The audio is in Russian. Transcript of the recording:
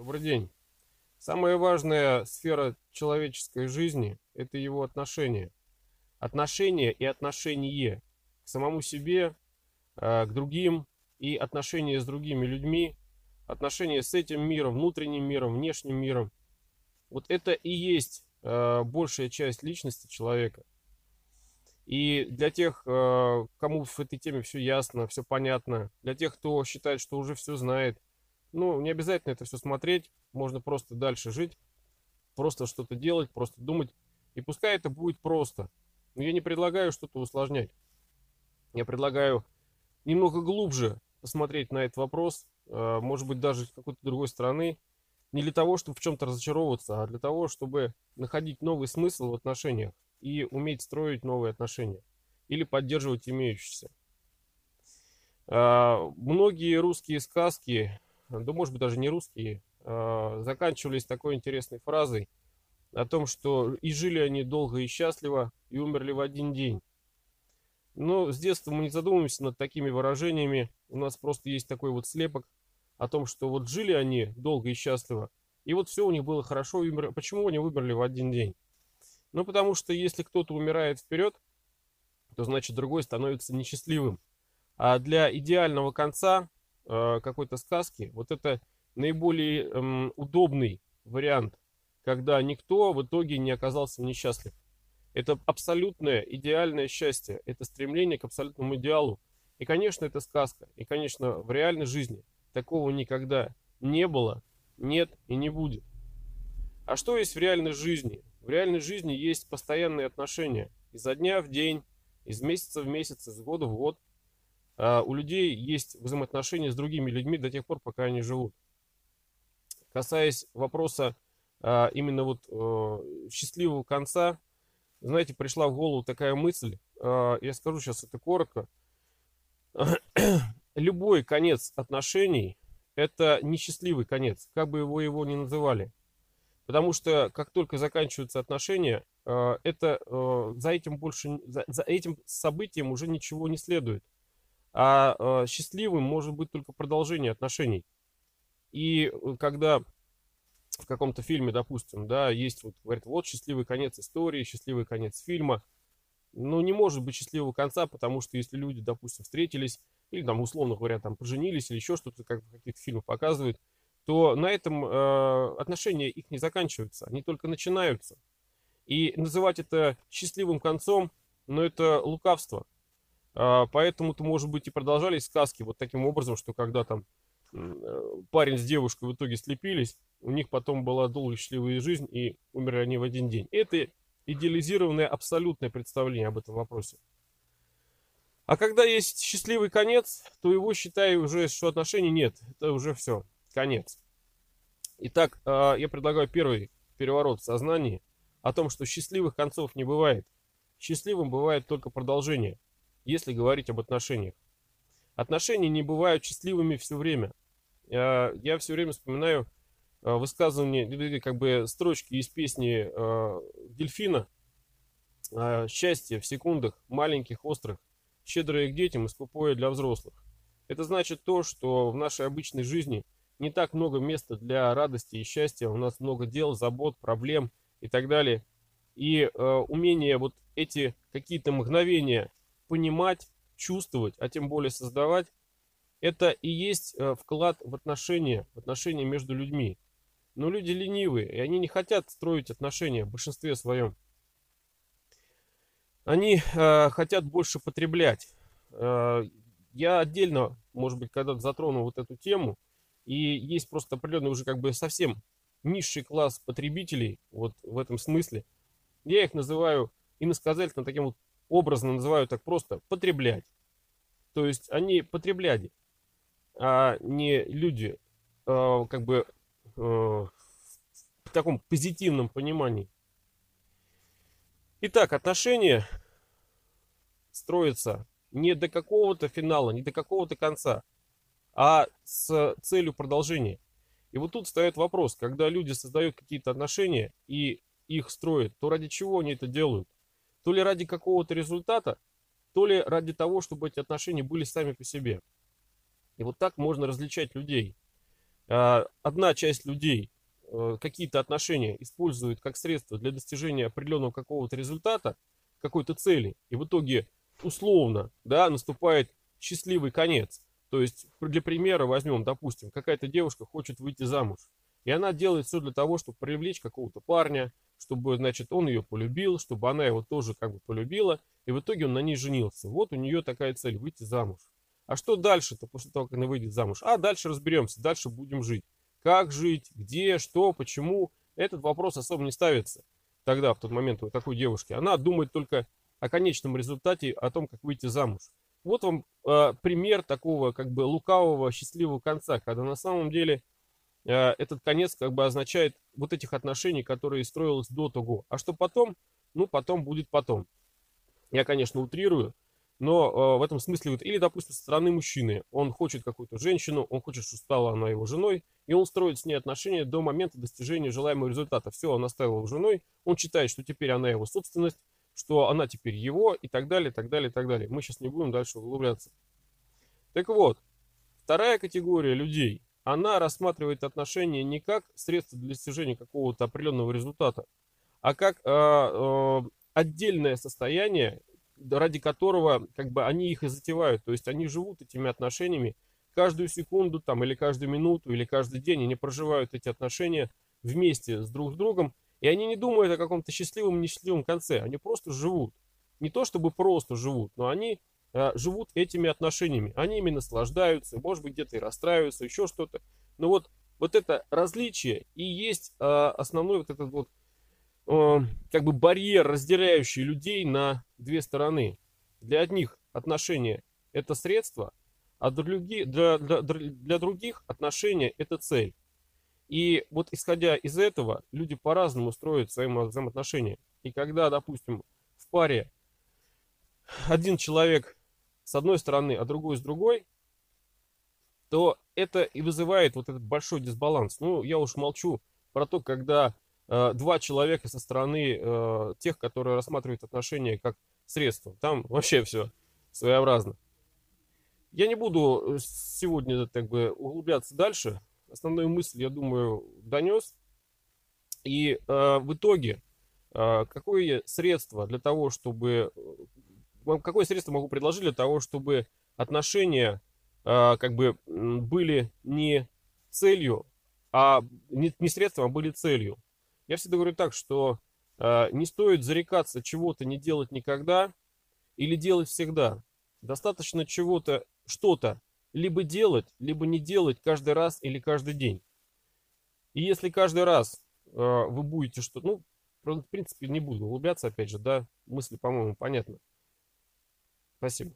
Добрый день. Самая важная сфера человеческой жизни – это его отношения. Отношения и отношение к самому себе, э, к другим и отношения с другими людьми, отношения с этим миром, внутренним миром, внешним миром. Вот это и есть э, большая часть личности человека. И для тех, э, кому в этой теме все ясно, все понятно, для тех, кто считает, что уже все знает, ну, не обязательно это все смотреть, можно просто дальше жить, просто что-то делать, просто думать. И пускай это будет просто. Но я не предлагаю что-то усложнять. Я предлагаю немного глубже посмотреть на этот вопрос, э, может быть, даже с какой-то другой стороны, не для того, чтобы в чем-то разочаровываться, а для того, чтобы находить новый смысл в отношениях и уметь строить новые отношения или поддерживать имеющиеся. А, многие русские сказки, да может быть даже не русские, а, заканчивались такой интересной фразой о том, что и жили они долго и счастливо, и умерли в один день. Но с детства мы не задумываемся над такими выражениями. У нас просто есть такой вот слепок о том, что вот жили они долго и счастливо, и вот все у них было хорошо. Почему они выбрали в один день? Ну, потому что если кто-то умирает вперед, то значит другой становится несчастливым. А для идеального конца какой-то сказки, вот это наиболее э, удобный вариант, когда никто в итоге не оказался несчастлив. Это абсолютное идеальное счастье, это стремление к абсолютному идеалу. И, конечно, это сказка. И, конечно, в реальной жизни такого никогда не было, нет и не будет. А что есть в реальной жизни? В реальной жизни есть постоянные отношения. Изо дня в день, из месяца в месяц, из года в год. А у людей есть взаимоотношения с другими людьми до тех пор, пока они живут. Касаясь вопроса а, именно вот э, счастливого конца, знаете, пришла в голову такая мысль, а, я скажу сейчас это коротко. Любой конец отношений – это несчастливый конец, как бы его его ни называли. Потому что как только заканчиваются отношения, э, это э, за этим больше, за, за этим событием уже ничего не следует. А э, счастливым может быть только продолжение отношений. И когда в каком-то фильме, допустим, да, есть вот, говорят, вот счастливый конец истории, счастливый конец фильма. Ну, не может быть счастливого конца, потому что если люди, допустим, встретились, или там, условно говоря, там, поженились, или еще что-то, как в каких-то фильмах показывают, то на этом э, отношения их не заканчиваются, они только начинаются. И называть это счастливым концом, ну это лукавство. А, поэтому-то, может быть, и продолжались сказки вот таким образом, что когда там э, парень с девушкой в итоге слепились, у них потом была долгая счастливая жизнь, и умерли они в один день. Это идеализированное абсолютное представление об этом вопросе. А когда есть счастливый конец, то его, считаю, уже, что отношений нет. Это уже все конец. Итак, а, я предлагаю первый переворот в сознании о том, что счастливых концов не бывает. Счастливым бывает только продолжение, если говорить об отношениях. Отношения не бывают счастливыми все время. Я все время вспоминаю а, высказывание, как бы строчки из песни Дельфина. Счастье в секундах, маленьких, острых, щедрое к детям и скупое для взрослых. Это значит то, что в нашей обычной жизни – не так много места для радости и счастья, у нас много дел, забот, проблем и так далее. И э, умение вот эти какие-то мгновения понимать, чувствовать, а тем более создавать, это и есть э, вклад в отношения, в отношения между людьми. Но люди ленивые, и они не хотят строить отношения в большинстве своем. Они э, хотят больше потреблять. Э, я отдельно, может быть, когда-то затрону вот эту тему – и есть просто определенный уже как бы совсем низший класс потребителей вот в этом смысле. Я их называю иносказательно таким вот образно называю так просто потреблять. То есть они потребляли, а не люди э, как бы э, в таком позитивном понимании. Итак, отношения строятся не до какого-то финала, не до какого-то конца а с целью продолжения. И вот тут встает вопрос, когда люди создают какие-то отношения и их строят, то ради чего они это делают? То ли ради какого-то результата, то ли ради того, чтобы эти отношения были сами по себе. И вот так можно различать людей. э, одна часть людей э, какие-то отношения использует как средство для достижения определенного какого-то результата, какой-то цели, и в итоге условно, да, наступает счастливый конец. То есть, для примера возьмем, допустим, какая-то девушка хочет выйти замуж. И она делает все для того, чтобы привлечь какого-то парня, чтобы, значит, он ее полюбил, чтобы она его тоже как бы полюбила. И в итоге он на ней женился. Вот у нее такая цель – выйти замуж. А что дальше-то после того, как она выйдет замуж? А дальше разберемся, дальше будем жить. Как жить, где, что, почему. Этот вопрос особо не ставится тогда, в тот момент у такой девушки. Она думает только о конечном результате, о том, как выйти замуж. Вот вам э, пример такого как бы лукавого, счастливого конца, когда на самом деле этот конец как бы означает вот этих отношений, которые строилось до того. А что потом? Ну, потом будет потом. Я, конечно, утрирую, но э, в этом смысле, вот, или, допустим, со стороны мужчины, он хочет какую-то женщину, он хочет, чтобы стала она его женой, и он строит с ней отношения до момента достижения желаемого результата. Все, он оставил его женой, он считает, что теперь она его собственность, что она теперь его и так далее, так далее, так далее. Мы сейчас не будем дальше углубляться. Так вот, вторая категория людей, она рассматривает отношения не как средство для достижения какого-то определенного результата, а как э, э, отдельное состояние, ради которого как бы они их и затевают. То есть они живут этими отношениями каждую секунду там, или каждую минуту, или каждый день. Они проживают эти отношения вместе с друг с другом и они не думают о каком-то счастливом, несчастливом конце. Они просто живут. Не то чтобы просто живут, но они э, живут этими отношениями. Они ими наслаждаются, может быть, где-то и расстраиваются, еще что-то. Но вот, вот это различие и есть э, основной вот этот вот э, как бы барьер, разделяющий людей на две стороны. Для одних отношения это средство, а для, для, для, для других отношения это цель. И вот исходя из этого, люди по-разному строят свои взаимоотношения. И когда, допустим, в паре один человек с одной стороны, а другой с другой, то это и вызывает вот этот большой дисбаланс. Ну, я уж молчу про то, когда э, два человека со стороны э, тех, которые рассматривают отношения как средство. Там вообще все своеобразно. Я не буду сегодня как бы углубляться дальше основную мысль, я думаю, донес. И э, в итоге, э, какое средство для того, чтобы... Э, какое средство могу предложить для того, чтобы отношения э, как бы были не целью, а не, не средством, а были целью. Я всегда говорю так, что э, не стоит зарекаться чего-то не делать никогда или делать всегда. Достаточно чего-то, что-то либо делать, либо не делать каждый раз или каждый день. И если каждый раз э, вы будете что... Ну, в принципе, не буду углубляться, опять же, да, мысли, по-моему, понятны. Спасибо.